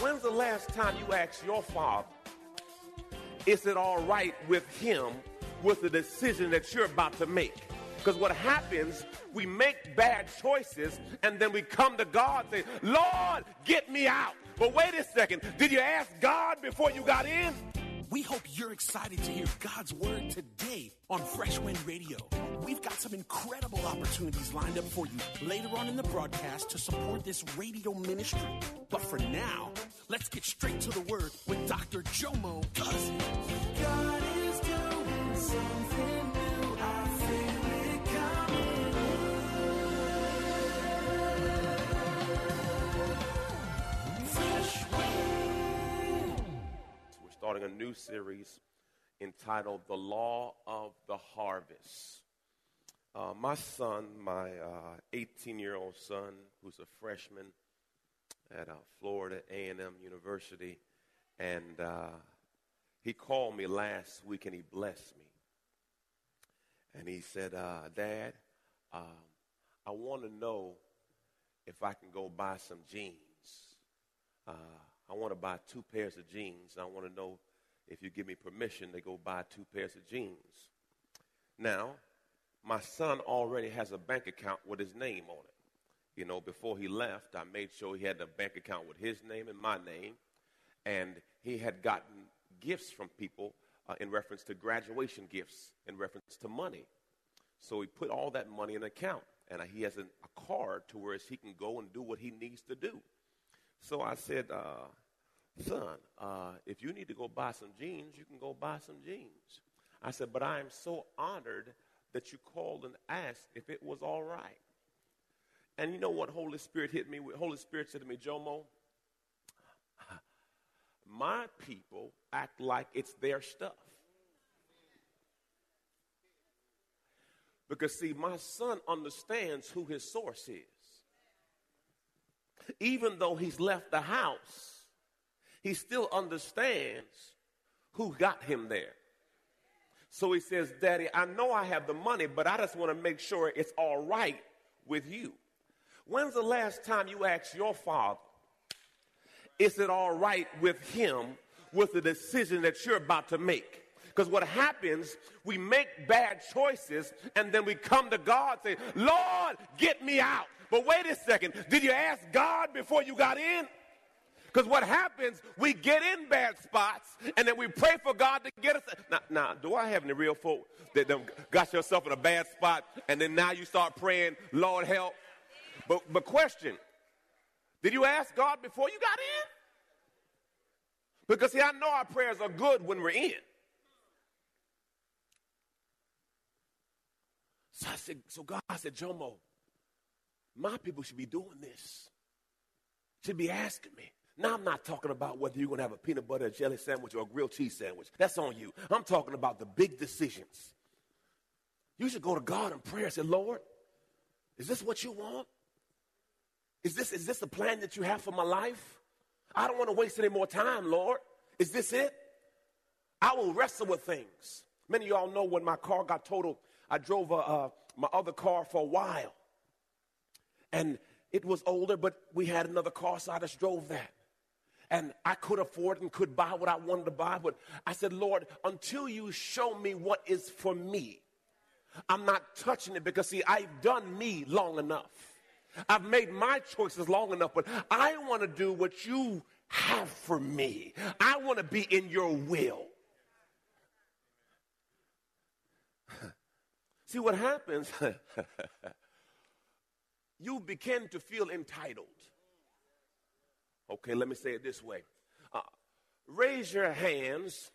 When's the last time you asked your father, is it all right with him with the decision that you're about to make? Because what happens, we make bad choices and then we come to God and say, Lord, get me out. But wait a second, did you ask God before you got in? We hope you're excited to hear God's word today on Fresh Wind Radio. We've got some incredible opportunities lined up for you later on in the broadcast to support this radio ministry. But for now, let's get straight to the word with Dr. Jomo Cousins. God is doing something new. I feel it coming. Fresh Wind. We're starting a new series entitled The Law of the Harvest. Uh, my son, my 18 uh, year old son, who's a freshman at uh, Florida A&M University, and uh, he called me last week and he blessed me. And he said, uh, Dad, um, I want to know if I can go buy some jeans. Uh, I want to buy two pairs of jeans. I want to know if you give me permission to go buy two pairs of jeans. Now, my son already has a bank account with his name on it. You know, before he left, I made sure he had a bank account with his name and my name. And he had gotten gifts from people uh, in reference to graduation gifts, in reference to money. So he put all that money in an account. And he has an, a card to where he can go and do what he needs to do. So I said, uh, son, uh, if you need to go buy some jeans, you can go buy some jeans. I said, but I am so honored that you called and asked if it was all right. And you know what Holy Spirit hit me with? Holy Spirit said to me, Jomo, my people act like it's their stuff. Because, see, my son understands who his source is. Even though he's left the house, he still understands who got him there. So he says, Daddy, I know I have the money, but I just want to make sure it's all right with you. When's the last time you asked your father, is it all right with him with the decision that you're about to make? Because what happens, we make bad choices and then we come to God say, Lord, get me out. But wait a second, did you ask God before you got in? Because what happens, we get in bad spots and then we pray for God to get us. Now, now do I have any real folk that got yourself in a bad spot and then now you start praying, Lord, help? But, but question, did you ask God before you got in? Because see, I know our prayers are good when we're in. So I said, so God said, Jomo, my people should be doing this. Should be asking me. Now, I'm not talking about whether you're going to have a peanut butter and jelly sandwich or a grilled cheese sandwich. That's on you. I'm talking about the big decisions. You should go to God in prayer and say, Lord, is this what you want? Is this, is this the plan that you have for my life? I don't want to waste any more time, Lord. Is this it? I will wrestle with things. Many of y'all know when my car got totaled, I drove uh, my other car for a while. And it was older, but we had another car, so I just drove that and I could afford and could buy what I wanted to buy. But I said, Lord, until you show me what is for me, I'm not touching it because, see, I've done me long enough. I've made my choices long enough, but I want to do what you have for me. I want to be in your will. See what happens? you begin to feel entitled. Okay, let me say it this way. Uh, raise your hands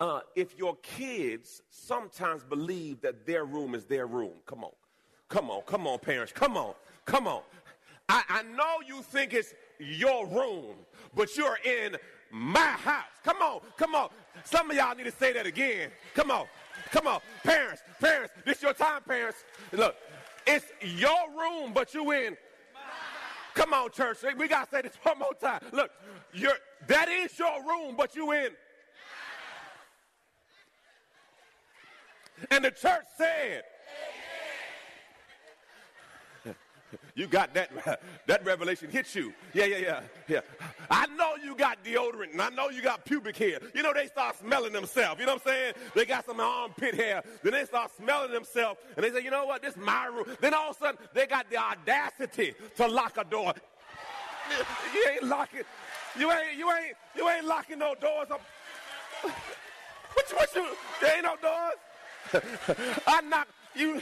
uh, if your kids sometimes believe that their room is their room. Come on. Come on. Come on, parents. Come on. Come on. I, I know you think it's your room, but you're in my house. Come on, come on. Some of y'all need to say that again. Come on, come on. Parents, parents, this your time, parents. Look, it's your room, but you're in. Come on, church. We gotta say this one more time. Look, you that is your room, but you in. And the church said, You got that, that revelation hit you. Yeah, yeah, yeah, yeah. I know you got deodorant and I know you got pubic hair. You know, they start smelling themselves. You know what I'm saying? They got some armpit hair. Then they start smelling themselves and they say, you know what? This is my room. Then all of a sudden, they got the audacity to lock a door. You ain't locking. You ain't, you ain't, you ain't locking no doors up. What you, what you, there ain't no doors. I knock you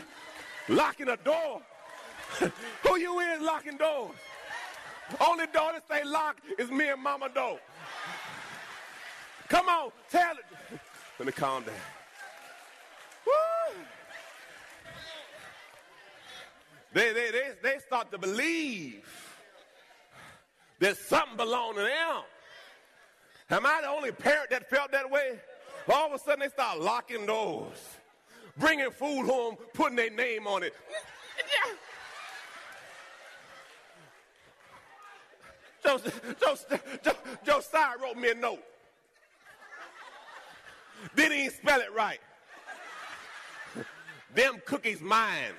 locking a door. Who you in locking doors? Only door that stay locked is me and Mama Doe. Come on, tell it. Let me calm down. Woo. They, they, they, they start to believe that something belongs to them. Am I the only parent that felt that way? All of a sudden, they start locking doors, bringing food home, putting their name on it. Josiah wrote me a note. Then he Didn't spell it right. Them cookies mine.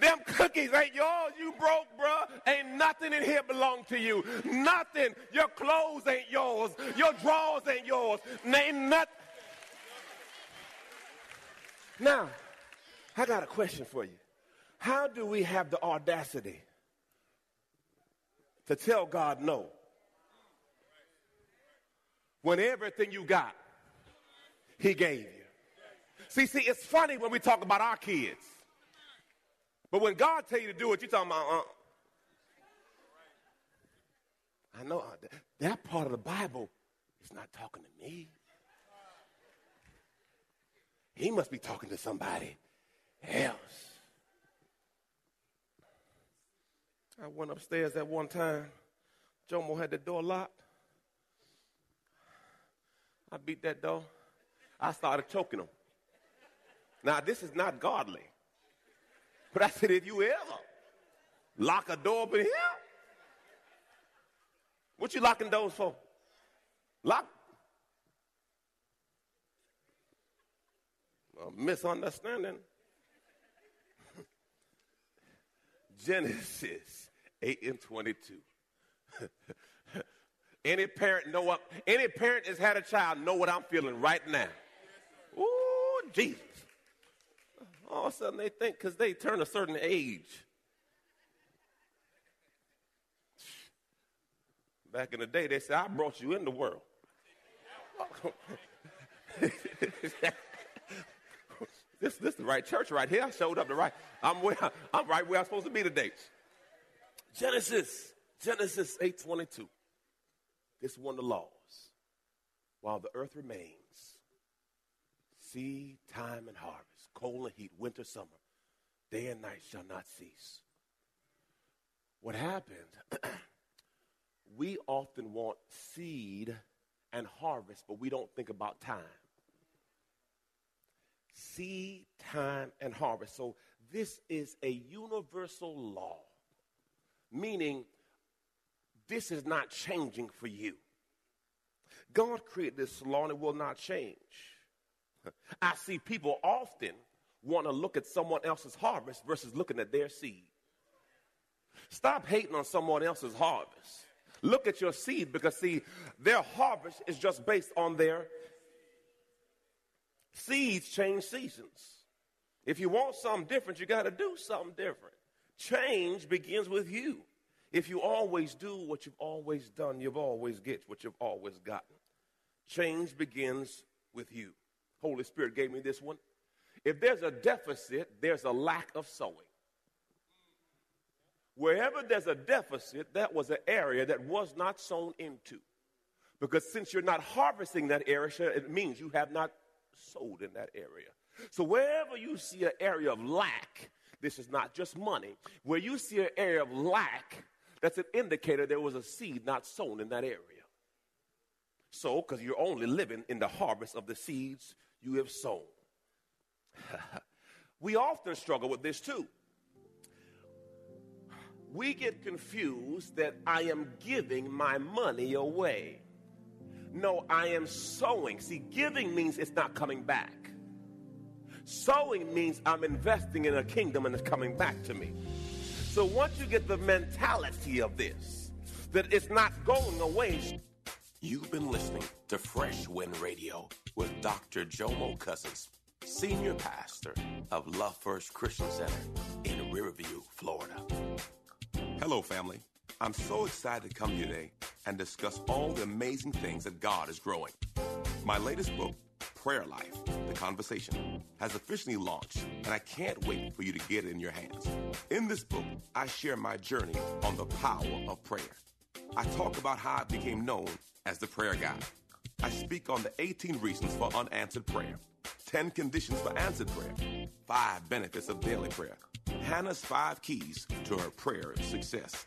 Them cookies ain't yours. You broke, bruh. Ain't nothing in here belong to you. Nothing. Your clothes ain't yours. Your drawers ain't yours. Ain't nothing. Now, I got a question for you. How do we have the audacity to tell God no. When everything you got, He gave you. See, see, it's funny when we talk about our kids. But when God tell you to do it, you talking about, uh, I know uh, that part of the Bible is not talking to me. He must be talking to somebody else. I went upstairs at one time. Jomo had the door locked. I beat that door. I started choking him. Now, this is not godly. But I said, if you ever lock a door up in here, what you locking doors for? Lock. A misunderstanding. Genesis 8 and 22. any parent know what, any parent has had a child know what I'm feeling right now. Ooh, Jesus. All of a sudden they think because they turn a certain age. Back in the day, they said, I brought you in the world. this, this is the right church right here. I showed up the right. I'm, where, I'm right where I'm supposed to be today. Genesis, Genesis 8:22. This is one of the laws. While the earth remains, seed, time, and harvest, cold and heat, winter, summer, day and night shall not cease. What happened, we often want seed and harvest, but we don't think about time. Seed, time, and harvest. So this is a universal law meaning this is not changing for you. God created this law and it will not change. I see people often want to look at someone else's harvest versus looking at their seed. Stop hating on someone else's harvest. Look at your seed because, see, their harvest is just based on their seeds change seasons. If you want something different, you got to do something different. Change begins with you. If you always do what you've always done, you've always get what you've always gotten. Change begins with you. Holy Spirit gave me this one. If there's a deficit, there's a lack of sowing. Wherever there's a deficit, that was an area that was not sown into. Because since you're not harvesting that area, it means you have not sowed in that area. So wherever you see an area of lack, this is not just money. Where you see an area of lack, That's an indicator there was a seed not sown in that area. So, because you're only living in the harvest of the seeds you have sown. we often struggle with this too. We get confused that I am giving my money away. No, I am sowing. See, giving means it's not coming back. Sowing means I'm investing in a kingdom and it's coming back to me. So once you get the mentality of this, that it's not going away. You've been listening to Fresh Wind Radio with Dr. Jomo Cousins, Senior Pastor of Love First Christian Center in Riverview, Florida. Hello, family. I'm so excited to come here today and discuss all the amazing things that God is growing. My latest book, Prayer Life, The Conversation, has officially launched, and I can't wait for you to get it in your hands. In this book, I share my journey on the power of prayer. I talk about how I became known as the prayer guy. I speak on the 18 reasons for unanswered prayer, 10 conditions for answered prayer, 5 benefits of daily prayer, Hannah's 5 keys to her prayer success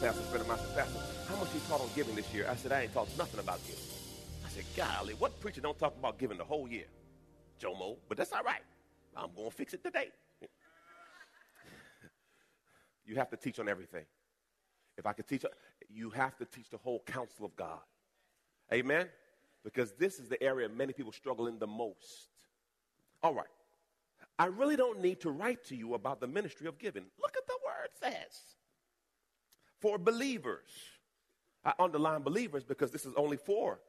Pastor, friend of mine said, Pastor, how much you taught on giving this year? I said, I ain't taught nothing about giving. I said, golly, what preacher don't talk about giving the whole year? Jomo, but that's all right. I'm going to fix it today. you have to teach on everything. If I could teach, you have to teach the whole counsel of God. Amen? Because this is the area many people struggle in the most. All right. I really don't need to write to you about the ministry of giving. Look at the word says for believers. I underline believers because this is only for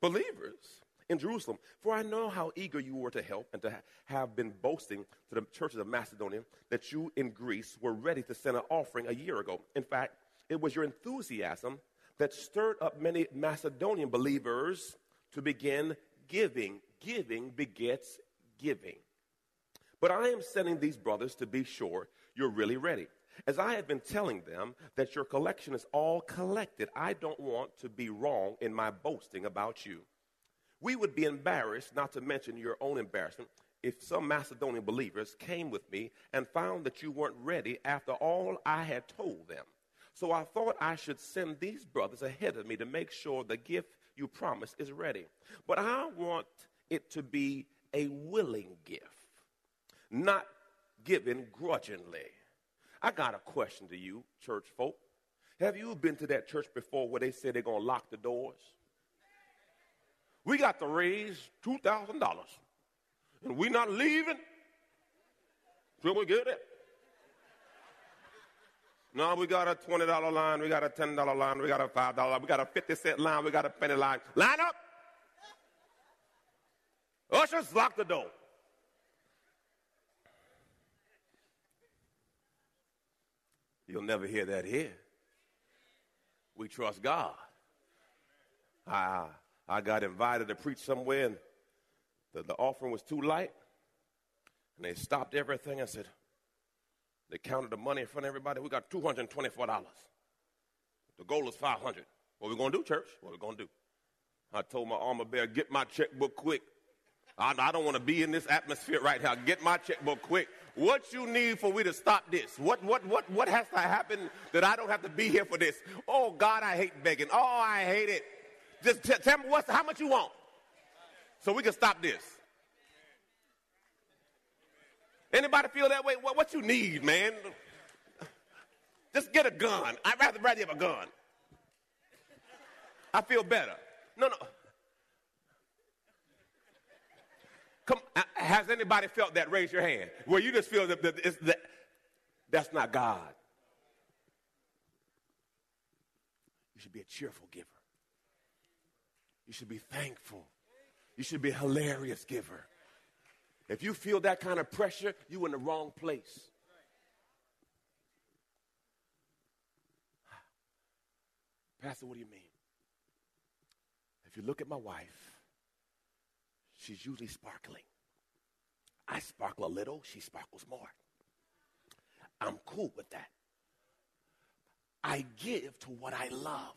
believers in Jerusalem. For I know how eager you were to help and to ha- have been boasting to the churches of Macedonia that you in Greece were ready to send an offering a year ago. In fact, it was your enthusiasm that stirred up many Macedonian believers to begin giving. Giving begets giving. But I am sending these brothers to be sure you're really ready. As I have been telling them that your collection is all collected, I don't want to be wrong in my boasting about you. We would be embarrassed, not to mention your own embarrassment, if some Macedonian believers came with me and found that you weren't ready after all I had told them. So I thought I should send these brothers ahead of me to make sure the gift you promised is ready. But I want it to be a willing gift, not given grudgingly. I got a question to you, church folk. Have you been to that church before where they said they're going to lock the doors? We got to raise $2,000 and we're not leaving till we get it. No, we got a $20 line, we got a $10 line, we got a $5 line, we got a 50 cent line, we got a penny line. Line up! Ushers, lock the door. You'll never hear that here. We trust God. I, I got invited to preach somewhere, and the, the offering was too light. And they stopped everything and said, they counted the money in front of everybody. We got $224. The goal is 500 What we going to do, church? What we going to do? I told my armor bearer, get my checkbook quick. I, I don't want to be in this atmosphere right now. Get my checkbook quick. What you need for we to stop this? What what what what has to happen that I don't have to be here for this? Oh God, I hate begging. Oh, I hate it. Just t- tell me what's how much you want, so we can stop this. Anybody feel that way? What, what you need, man? Just get a gun. I'd rather rather have a gun. I feel better. No, no. Come, uh, has anybody felt that? Raise your hand. Where you just feel that, that, that that's not God. You should be a cheerful giver. You should be thankful. You should be a hilarious giver. If you feel that kind of pressure, you're in the wrong place. Pastor, what do you mean? If you look at my wife, she's usually sparkling. I sparkle a little, she sparkles more. I'm cool with that. I give to what I love.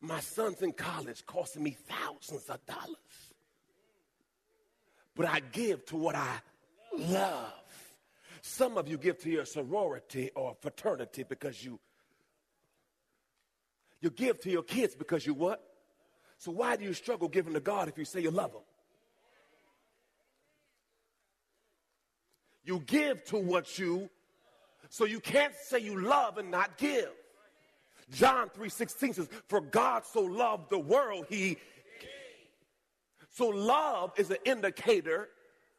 My son's in college costing me thousands of dollars. But I give to what I love. Some of you give to your sorority or fraternity because you you give to your kids because you what? So why do you struggle giving to God if you say you love him? You give to what you so you can't say you love and not give. John 3:16 says, "For God so loved the world, he So love is an indicator.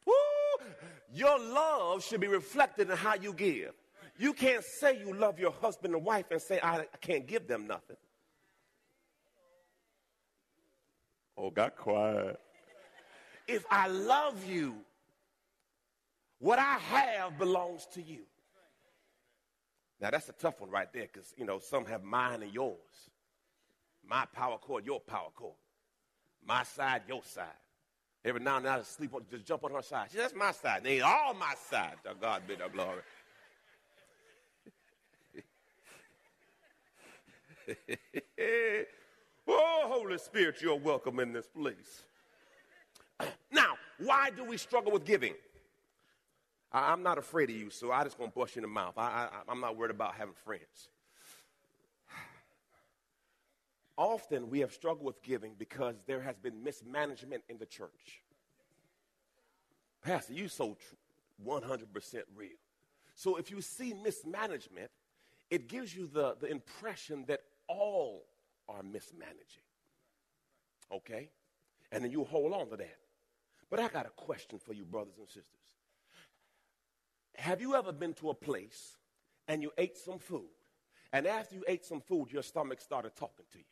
Woo, your love should be reflected in how you give. You can't say you love your husband and wife and say I, I can't give them nothing. Oh, got quiet. If I love you, what I have belongs to you. Now that's a tough one right there because you know some have mine and yours. My power cord, your power cord. My side, your side. Every now and then I sleep on, just jump on her side. She, that's my side. They ain't all my side. To God be the glory. oh, Holy Spirit, you're welcome in this place. Now, why do we struggle with giving? I, am not afraid of you, so I just gonna bust you in the mouth. I, I, I'm not worried about having friends. Often we have struggled with giving because there has been mismanagement in the church. Pastor, you so tr- 100% real. So if you see mismanagement, it gives you the, the impression that all are mismanaging. Okay? And then you hold on to that. But I got a question for you, brothers and sisters. Have you ever been to a place and you ate some food, and after you ate some food, your stomach started talking to you?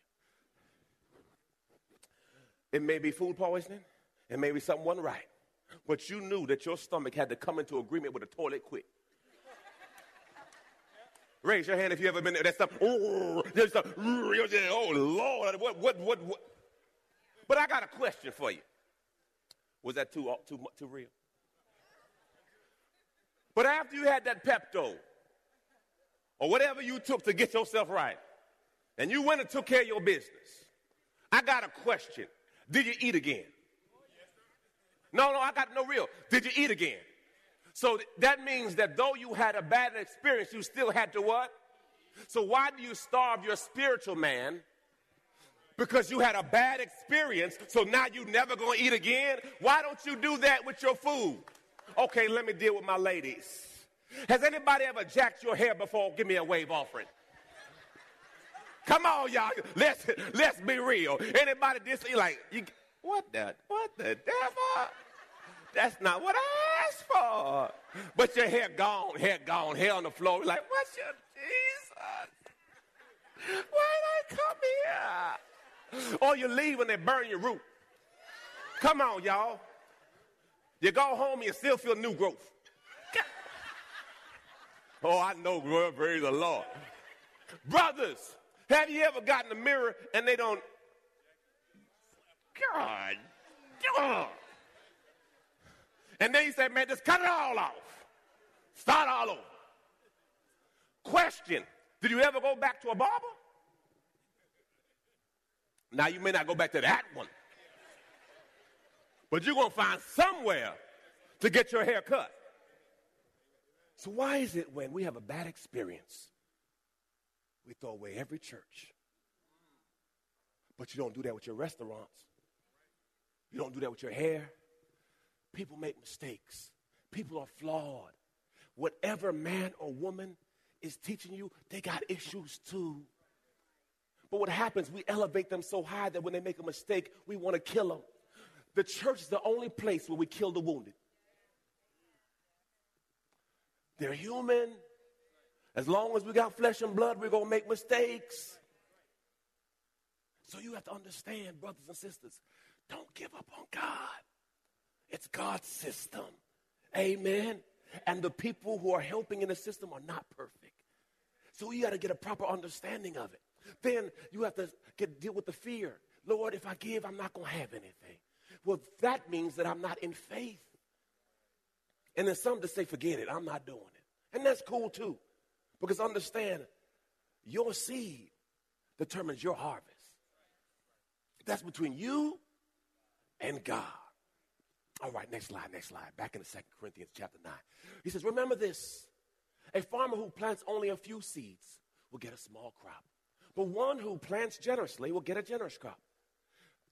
It may be food poisoning, it may be something wasn't right, but you knew that your stomach had to come into agreement with the toilet quick. Raise your hand if you ever been there. That stuff. Oh, stuff, oh Lord, what, what, what, what? But I got a question for you. Was that too, uh, too, too real? But after you had that Pepto, or whatever you took to get yourself right, and you went and took care of your business, I got a question. Did you eat again? Oh, no, no, I got no real. Did you eat again? So that means that though you had a bad experience, you still had to what? So why do you starve your spiritual man? Because you had a bad experience, so now you never gonna eat again? Why don't you do that with your food? Okay, let me deal with my ladies. Has anybody ever jacked your hair before? Give me a wave offering. Come on, y'all. Let's let's be real. Anybody this like you, what the what the devil? That's not what I asked for. But your hair gone, hair gone, hair on the floor. Like, what's your Jesus? Why did I come here? Or you leave and they burn your root. Come on, y'all. You go home and you still feel new growth. Oh, I know, praise the Lord. Brothers, have you ever gotten a mirror and they don't? God. And then you say, man, just cut it all off. Start all over. Question Did you ever go back to a barber? Now, you may not go back to that one, but you're going to find somewhere to get your hair cut. So, why is it when we have a bad experience, we throw away every church? But you don't do that with your restaurants. You don't do that with your hair. People make mistakes. People are flawed. Whatever man or woman is teaching you, they got issues too. But what happens, we elevate them so high that when they make a mistake, we want to kill them. The church is the only place where we kill the wounded. They're human. As long as we got flesh and blood, we're going to make mistakes. So you have to understand, brothers and sisters, don't give up on God. It's God's system. Amen. And the people who are helping in the system are not perfect. So you got to get a proper understanding of it. Then you have to get, deal with the fear. Lord, if I give, I'm not going to have anything. Well, that means that I'm not in faith. And then some to say, forget it, I'm not doing it. And that's cool too. Because understand, your seed determines your harvest. That's between you and God. All right, next slide, next slide. Back in the Second Corinthians chapter 9. He says, Remember this a farmer who plants only a few seeds will get a small crop, but one who plants generously will get a generous crop.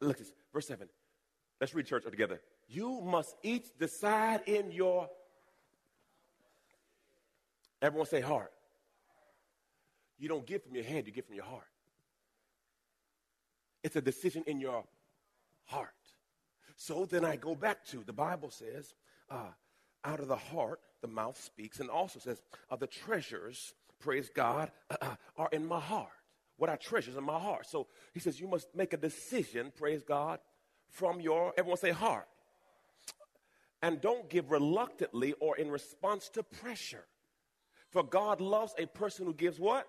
Look at this, verse 7. Let's read church together. You must each decide in your Everyone say heart. You don't give from your head, you give from your heart. It's a decision in your heart. So then I go back to the Bible says, uh, out of the heart, the mouth speaks, and also says, uh, the treasures, praise God, uh, are in my heart. What I treasures in my heart. So he says, you must make a decision, praise God, from your, everyone say heart. And don't give reluctantly or in response to pressure. For God loves a person who gives what?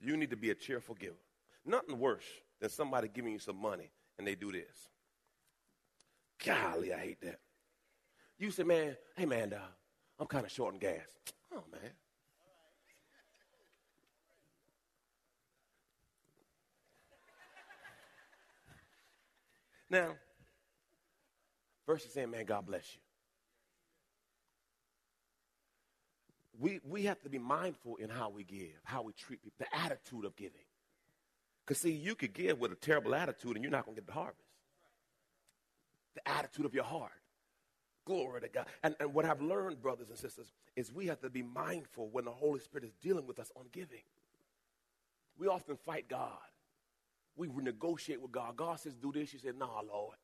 You need to be a cheerful giver. Nothing worse than somebody giving you some money and they do this. Golly, I hate that. You say, man, hey, man, dog, I'm kind of short on gas. Oh, man. Now, versus saying, man, God bless you. We, we have to be mindful in how we give, how we treat people, the attitude of giving. Because, see, you could give with a terrible attitude and you're not going to get the harvest. The attitude of your heart. Glory to God. And, and what I've learned, brothers and sisters, is we have to be mindful when the Holy Spirit is dealing with us on giving. We often fight God. We negotiate with God. God says, do this. You say, nah, Lord.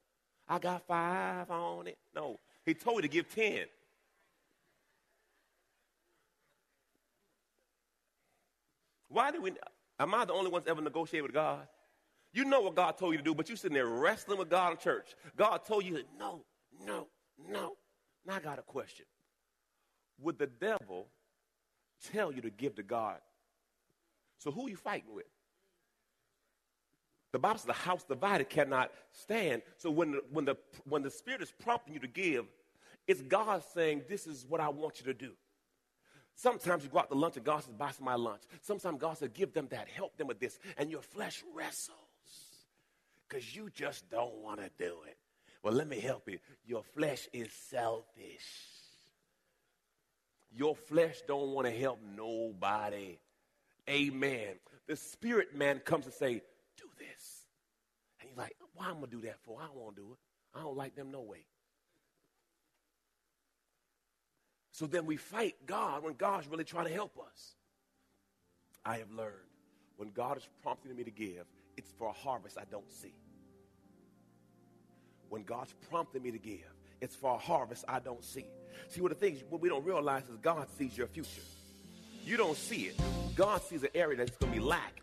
I got five on it. No. He told you to give ten. Why do we Am I the only ones ever negotiate with God? You know what God told you to do, but you're sitting there wrestling with God in church. God told you, no, no, no. Now I got a question. Would the devil tell you to give to God? So who are you fighting with? The Bible says the house divided cannot stand. So when the, when the, when the Spirit is prompting you to give, it's God saying, this is what I want you to do. Sometimes you go out to lunch and God says, buy some my lunch. Sometimes God says, give them that, help them with this. And your flesh wrestles because you just don't want to do it. Well, let me help you. Your flesh is selfish. Your flesh don't want to help nobody. Amen. The spirit man comes and say, do this. And you're like, why am I going to do that for? I don't want to do it. I don't like them no way. So then we fight God when God's really trying to help us. I have learned when God is prompting me to give, it's for a harvest I don't see. When God's prompting me to give, it's for a harvest I don't see. See, what the things what we don't realize is God sees your future. You don't see it. God sees an area that's going to be lack,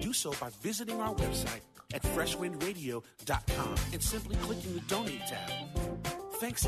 do so by visiting our website at freshwindradio.com and simply clicking the donate tab. Thanks